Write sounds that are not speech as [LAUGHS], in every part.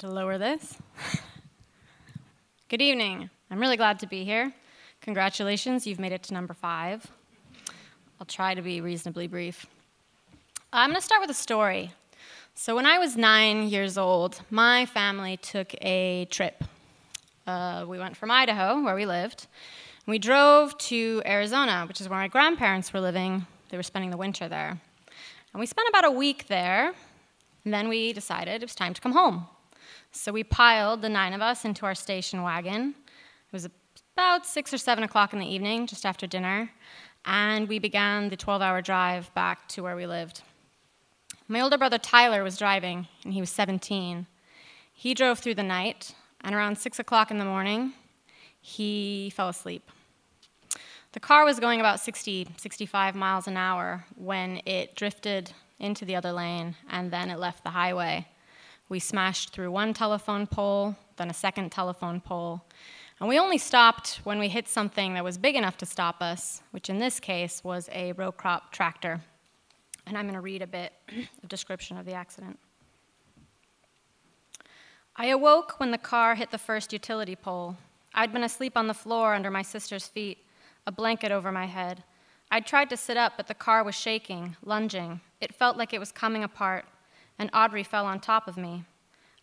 To lower this. Good evening. I'm really glad to be here. Congratulations, you've made it to number five. I'll try to be reasonably brief. I'm going to start with a story. So, when I was nine years old, my family took a trip. Uh, we went from Idaho, where we lived, and we drove to Arizona, which is where my grandparents were living. They were spending the winter there. And we spent about a week there, and then we decided it was time to come home. So we piled the nine of us into our station wagon. It was about six or seven o'clock in the evening, just after dinner, and we began the 12 hour drive back to where we lived. My older brother Tyler was driving, and he was 17. He drove through the night, and around six o'clock in the morning, he fell asleep. The car was going about 60, 65 miles an hour when it drifted into the other lane, and then it left the highway. We smashed through one telephone pole, then a second telephone pole. And we only stopped when we hit something that was big enough to stop us, which in this case was a row crop tractor. And I'm going to read a bit of description of the accident. I awoke when the car hit the first utility pole. I'd been asleep on the floor under my sister's feet, a blanket over my head. I'd tried to sit up, but the car was shaking, lunging. It felt like it was coming apart and Audrey fell on top of me.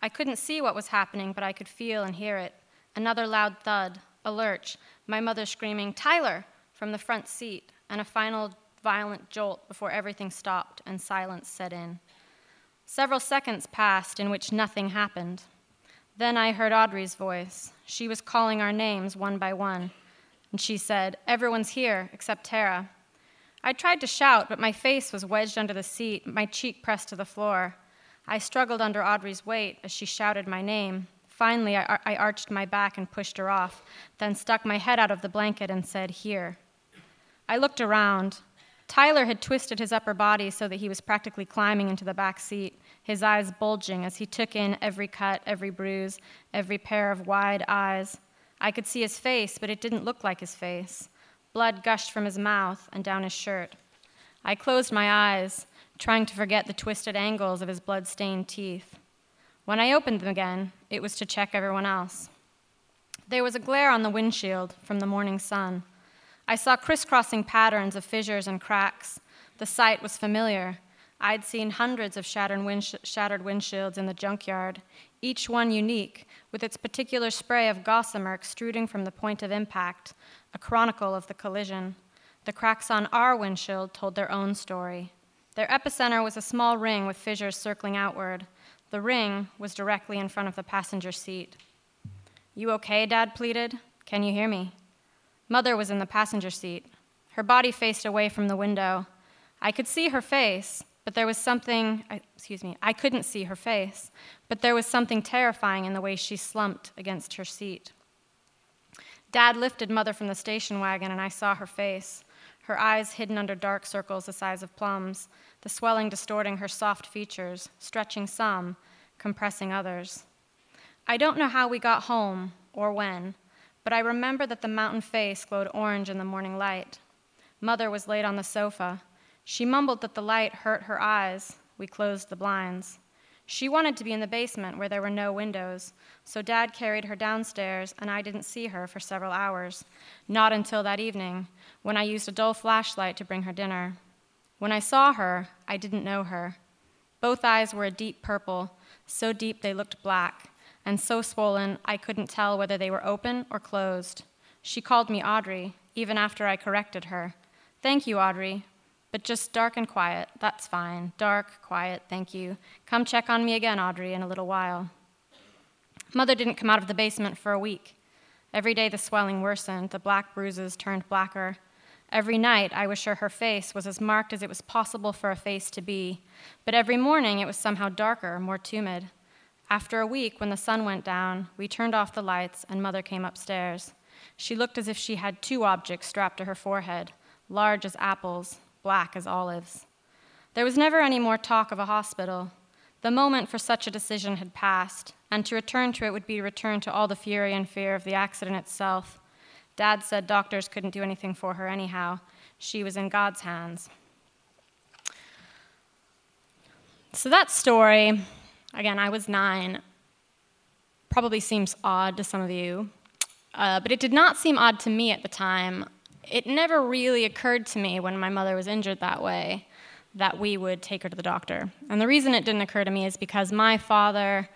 I couldn't see what was happening, but I could feel and hear it. Another loud thud, a lurch, my mother screaming, Tyler, from the front seat, and a final violent jolt before everything stopped and silence set in. Several seconds passed in which nothing happened. Then I heard Audrey's voice. She was calling our names one by one. And she said, Everyone's here except Tara. I tried to shout, but my face was wedged under the seat, my cheek pressed to the floor. I struggled under Audrey's weight as she shouted my name. Finally, I, I, arched my back and pushed her off, then stuck my head out of the blanket and said, Here. I looked around. Tyler had twisted his upper body so that he was practically climbing into the back seat, his eyes bulging as he took in every cut, every bruise, every pair of wide eyes. I could see his face, but it didn't look like his face. Blood gushed from his mouth and down his shirt. I closed my eyes trying to forget the twisted angles of his blood-stained teeth. When I opened them again, it was to check everyone else. There was a glare on the windshield from the morning sun. I saw crisscrossing patterns of fissures and cracks. The sight was familiar. I'd seen hundreds of shattered, shattered windshields in the junkyard, each one unique, with its particular spray of gossamer extruding from the point of impact, a chronicle of the collision. The cracks on our windshield told their own story. Their epicenter was a small ring with fissures circling outward. The ring was directly in front of the passenger seat. You okay? Dad pleaded. Can you hear me? Mother was in the passenger seat. Her body faced away from the window. I could see her face, but there was something, excuse me, I couldn't see her face, but there was something terrifying in the way she slumped against her seat. Dad lifted Mother from the station wagon, and I saw her face, her eyes hidden under dark circles the size of plums, the swelling distorting her soft features, stretching some, compressing others. I don't know how we got home or when, but I remember that the mountain face glowed orange in the morning light. Mother was laid on the sofa. She mumbled that the light hurt her eyes. We closed the blinds. She wanted to be in the basement where there were no windows, so Dad carried her downstairs, and I didn't see her for several hours, not until that evening, when I used a dull flashlight to bring her dinner. When I saw her, I didn't know her. Both eyes were a deep purple, so deep they looked black, and so swollen I couldn't tell whether they were open or closed. She called me Audrey, even after I corrected her. Thank you, Audrey, but just dark and quiet. That's fine. Dark, quiet, thank you. Come check on me again, Audrey, in a little while. Mother didn't come out of the basement for a week. Every day the swelling worsened, the black bruises turned blacker. Every night, I was sure her face was as marked as it was possible for a face to be, but every morning it was somehow darker, more tumid. After a week, when the sun went down, we turned off the lights and Mother came upstairs. She looked as if she had two objects strapped to her forehead, large as apples, black as olives. There was never any more talk of a hospital. The moment for such a decision had passed, and to return to it would be return to all the fury and fear of the accident itself. Dad said doctors couldn't do anything for her anyhow. She was in God's hands. So that story, again, I was nine. probably seems odd to some of you, uh, but it did not seem odd to me at the time. It never really occurred to me when my mother was injured that way that we would take her to the doctor. And the reason it didn't occur to me is because my father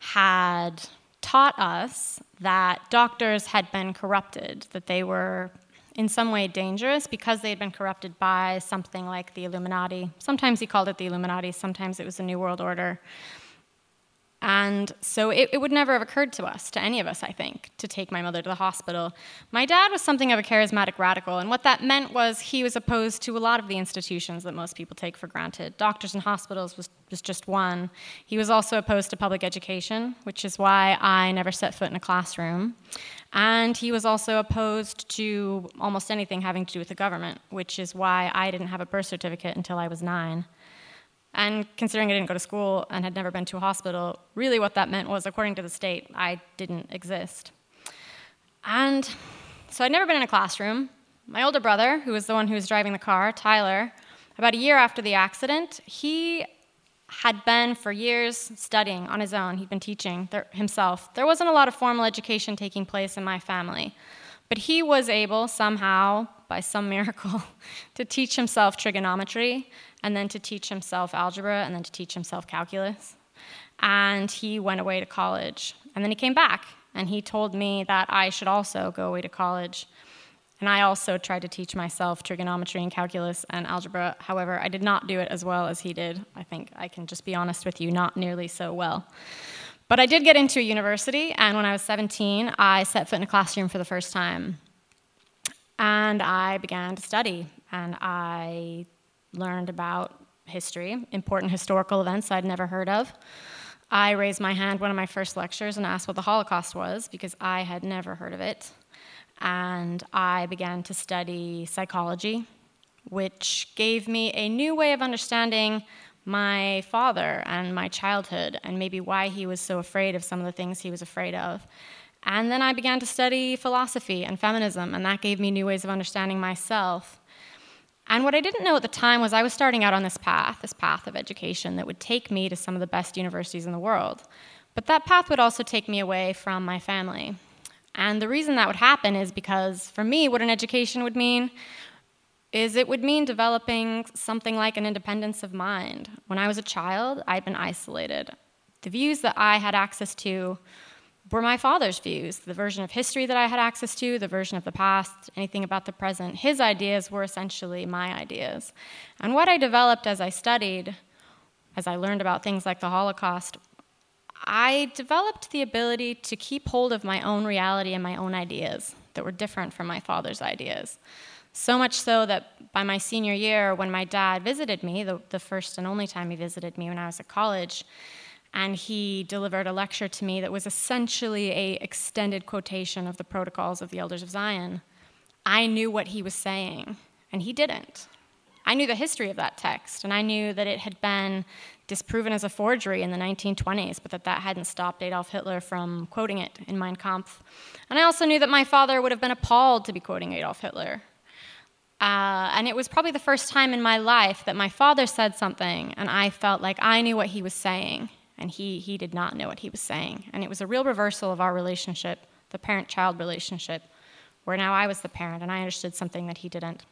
had taught us that doctors had been corrupted, that they were in some way dangerous because they had been corrupted by something like the Illuminati. Sometimes he called it the Illuminati, sometimes it was the New World Order. And so it, it, would never have occurred to us, to any of us, I think, to take my mother to the hospital. My dad was something of a charismatic radical, and what that meant was he was opposed to a lot of the institutions that most people take for granted. Doctors and hospitals was, was just one. He was also opposed to public education, which is why I never set foot in a classroom. And he was also opposed to almost anything having to do with the government, which is why I didn't have a birth certificate until I was nine. And considering I didn't go to school and had never been to a hospital, really what that meant was, according to the state, I didn't exist. And so I'd never been in a classroom. My older brother, who was the one who was driving the car, Tyler, about a year after the accident, he had been for years studying on his own. He'd been teaching himself. There wasn't a lot of formal education taking place in my family, but he was able somehow, by some miracle, [LAUGHS] to teach himself trigonometry and then to teach himself algebra, and then to teach himself calculus. And he went away to college. And then he came back, and he told me that I should also go away to college. And I also tried to teach myself trigonometry and calculus and algebra. However, I did not do it as well as he did. I think I can just be honest with you, not nearly so well. But I did get into a university, and when I was 17, I set foot in a classroom for the first time. And I began to study, and I learned about history, important historical events I'd never heard of. I raised my hand one of my first lectures and asked what the Holocaust was because I had never heard of it. And I began to study psychology, which gave me a new way of understanding my father and my childhood and maybe why he was so afraid of some of the things he was afraid of. And then I began to study philosophy and feminism, and that gave me new ways of understanding myself. And what I didn't know at the time was I was starting out on this path, this path of education that would take me to some of the best universities in the world. But that path would also take me away from my family. And the reason that would happen is because for me, what an education would mean is it would mean developing something like an independence of mind. When I was a child, I'd been isolated. The views that I had access to were my father's views, the version of history that I had access to, the version of the past, anything about the present. His ideas were essentially my ideas. And what I developed as I studied, as I learned about things like the Holocaust, I developed the ability to keep hold of my own reality and my own ideas that were different from my father's ideas. So much so that by my senior year, when my dad visited me, the, the first and only time he visited me when I was at college, and he delivered a lecture to me that was essentially a extended quotation of the protocols of the elders of zion i knew what he was saying and he didn't. I knew the history of that text and i knew that it had been disproven as a forgery in the 1920s but that that hadn't stopped adolf hitler from quoting it in mein kampf. And i also knew that my father would have been appalled to be quoting adolf hitler uh, and it was probably the first time in my life that my father said something and i felt like i knew what he was saying and he, he did not know what he was saying. And it was a real reversal of our relationship, the parent child relationship, where now I was the parent and I understood something that he didn't.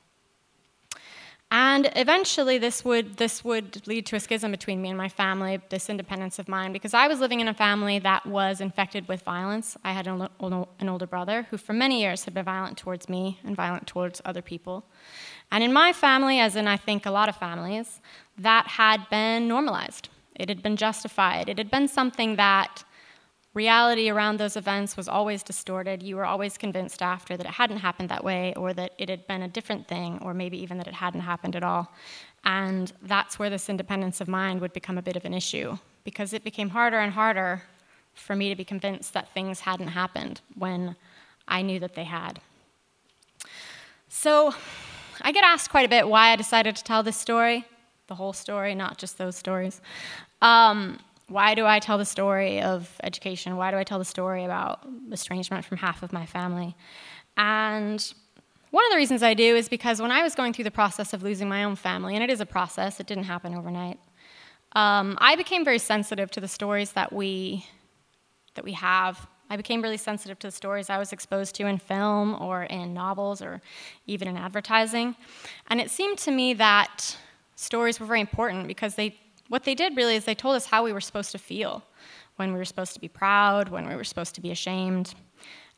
And eventually, this would, this would lead to a schism between me and my family, this independence of mine, because I was living in a family that was infected with violence. I had an, an older brother who, for many years, had been violent towards me and violent towards other people. And in my family, as in I think a lot of families, that had been normalized. It had been justified. It had been something that reality around those events was always distorted. You were always convinced after that it hadn't happened that way, or that it had been a different thing, or maybe even that it hadn't happened at all. And that's where this independence of mind would become a bit of an issue, because it became harder and harder for me to be convinced that things hadn't happened when I knew that they had. So I get asked quite a bit why I decided to tell this story, the whole story, not just those stories. Um, why do I tell the story of education? Why do I tell the story about estrangement from half of my family? And one of the reasons I do is because when I was going through the process of losing my own family, and it is a process, it didn't happen overnight, um, I became very sensitive to the stories that we that we have. I became really sensitive to the stories I was exposed to in film or in novels or even in advertising. And it seemed to me that stories were very important because they, what they did really is they told us how we were supposed to feel when we were supposed to be proud, when we were supposed to be ashamed.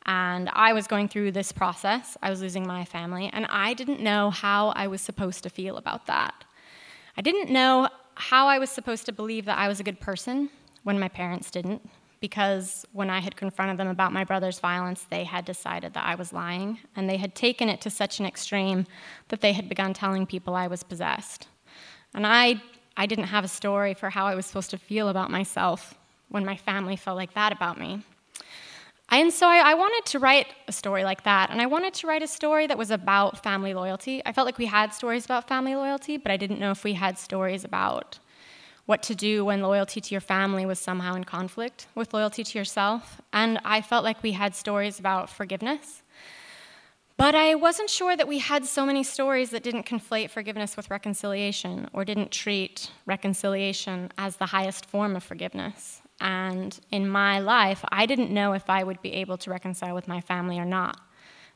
And I was going through this process. I was losing my family, and I didn't know how I was supposed to feel about that. I didn't know how I was supposed to believe that I was a good person when my parents didn't, because when I had confronted them about my brother's violence, they had decided that I was lying, and they had taken it to such an extreme that they had begun telling people I was possessed. And I, I didn't have a story for how I was supposed to feel about myself when my family felt like that about me. And so I, I, wanted to write a story like that, and I wanted to write a story that was about family loyalty. I felt like we had stories about family loyalty, but I didn't know if we had stories about what to do when loyalty to your family was somehow in conflict with loyalty to yourself. And I felt like we had stories about forgiveness. But I wasn't sure that we had so many stories that didn't conflate forgiveness with reconciliation or didn't treat reconciliation as the highest form of forgiveness. And in my life, I didn't know if I would be able to reconcile with my family or not.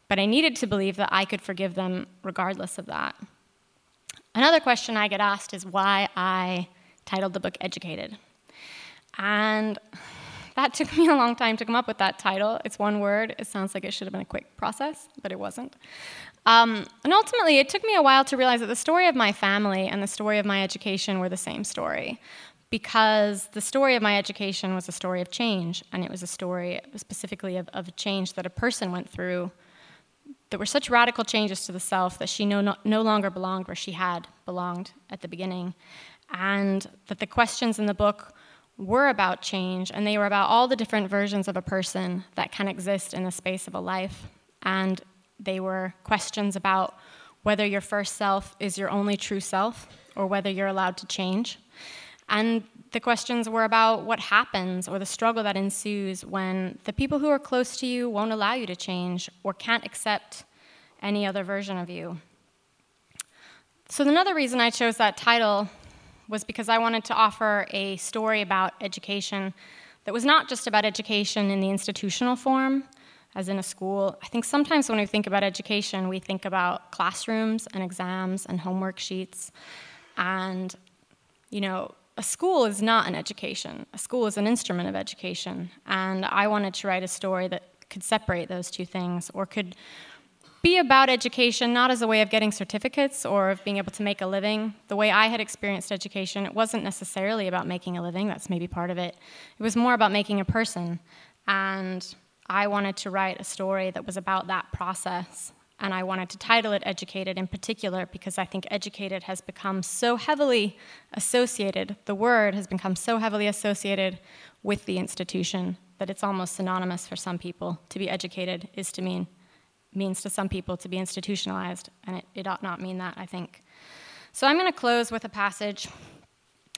But I needed to believe that I could forgive them regardless of that. Another question I get asked is why I titled the book Educated. And that took me a long time to come up with that title. It's one word. It sounds like it should have been a quick process, but it wasn't. Um, and ultimately, it took me a while to realize that the story of my family and the story of my education were the same story. Because the story of my education was a story of change, and it was a story specifically of, of a change that a person went through that were such radical changes to the self that she no, no longer belonged where she had belonged at the beginning and that the questions in the book were about change, and they were about all the different versions of a person that can exist in the space of a life. And they were questions about whether your first self is your only true self or whether you're allowed to change. And the questions were about what happens or the struggle that ensues when the people who are close to you won't allow you to change or can't accept any other version of you. So, another reason I chose that title was because I wanted to offer a story about education that was not just about education in the institutional form, as in a school. I think sometimes when we think about education, we think about classrooms and exams and homework sheets. And, you know, a school is not an education, a school is an instrument of education. And I wanted to write a story that could separate those two things or could be about education not as a way of getting certificates or of being able to make a living. The way I had experienced education, it wasn't necessarily about making a living, that's maybe part of it. It was more about making a person. And I wanted to write a story that was about that process. And I wanted to title it Educated in particular because I think educated has become so heavily associated, the word has become so heavily associated with the institution that it's almost synonymous for some people. To be educated is to mean means to some people to be institutionalized, and it, it ought not mean that, I think. So I'm going to close with a passage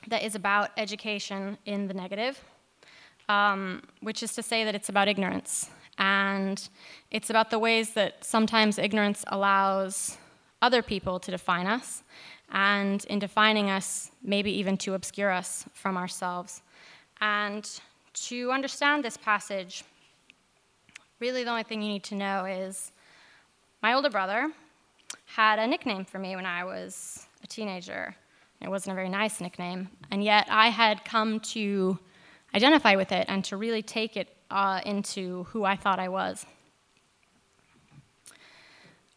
that is about education in the negative, um, which is to say that it's about ignorance. And it's about the ways that sometimes ignorance allows other people to define us, and in defining us, maybe even to obscure us from ourselves. And to understand this passage, really the only thing you need to know is my older brother had a nickname for me when I was a teenager. It wasn't a very nice nickname, and yet I had come to identify with it and to really take it uh, into who I thought I was.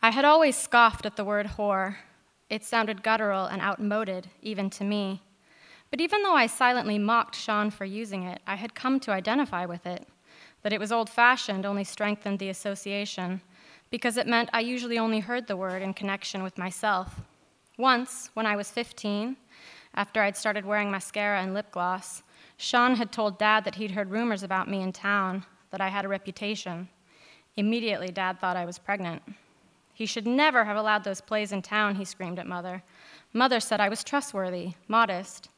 I had always scoffed at the word whore. It sounded guttural and outmoded, even to me. But even though I silently mocked Shawn for using it, I had come to identify with it. That it was old fashioned only strengthened the association because it meant I usually only heard the word in connection with myself. Once, when I was 15, after I'd started wearing mascara and lip gloss, Shawn had told Dad that he'd heard rumors about me in town, that I had a reputation. Immediately, Dad thought I was pregnant. He should never have allowed those plays in town, he screamed at Mother. Mother said I was trustworthy, modest.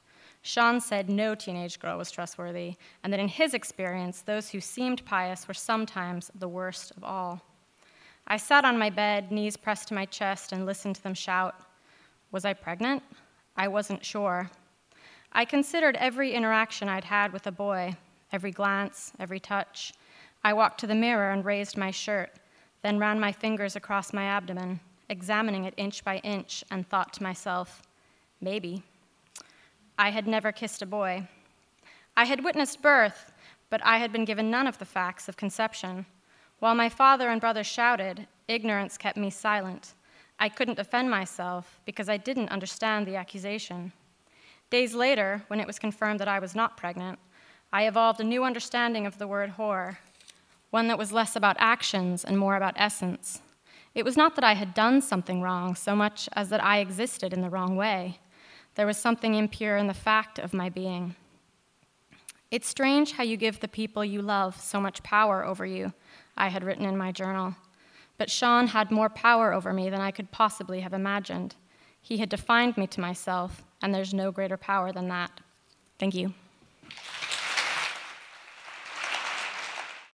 Shawn said no teenage girl was trustworthy, and that in his experience, those who seemed pious were sometimes the worst of all. I sat on my bed, knees pressed to my chest, and listened to them shout. Was I pregnant? I wasn't sure. I considered every interaction I'd had with a boy, every glance, every touch. I walked to the mirror and raised my shirt, then ran my fingers across my abdomen, examining it inch by inch, and thought to myself, maybe. I had never kissed a boy. I had witnessed birth, but I had been given none of the facts of conception. While my father and brother shouted, ignorance kept me silent. I couldn't defend myself because I didn't understand the accusation. Days later, when it was confirmed that I was not pregnant, I evolved a new understanding of the word whore, one that was less about actions and more about essence. It was not that I had done something wrong so much as that I existed in the wrong way. There was something impure in the fact of my being. It's strange how you give the people you love so much power over you, I had written in my journal. But Shawn had more power over me than I could possibly have imagined. He had defined me to myself, and there's no greater power than that. Thank you.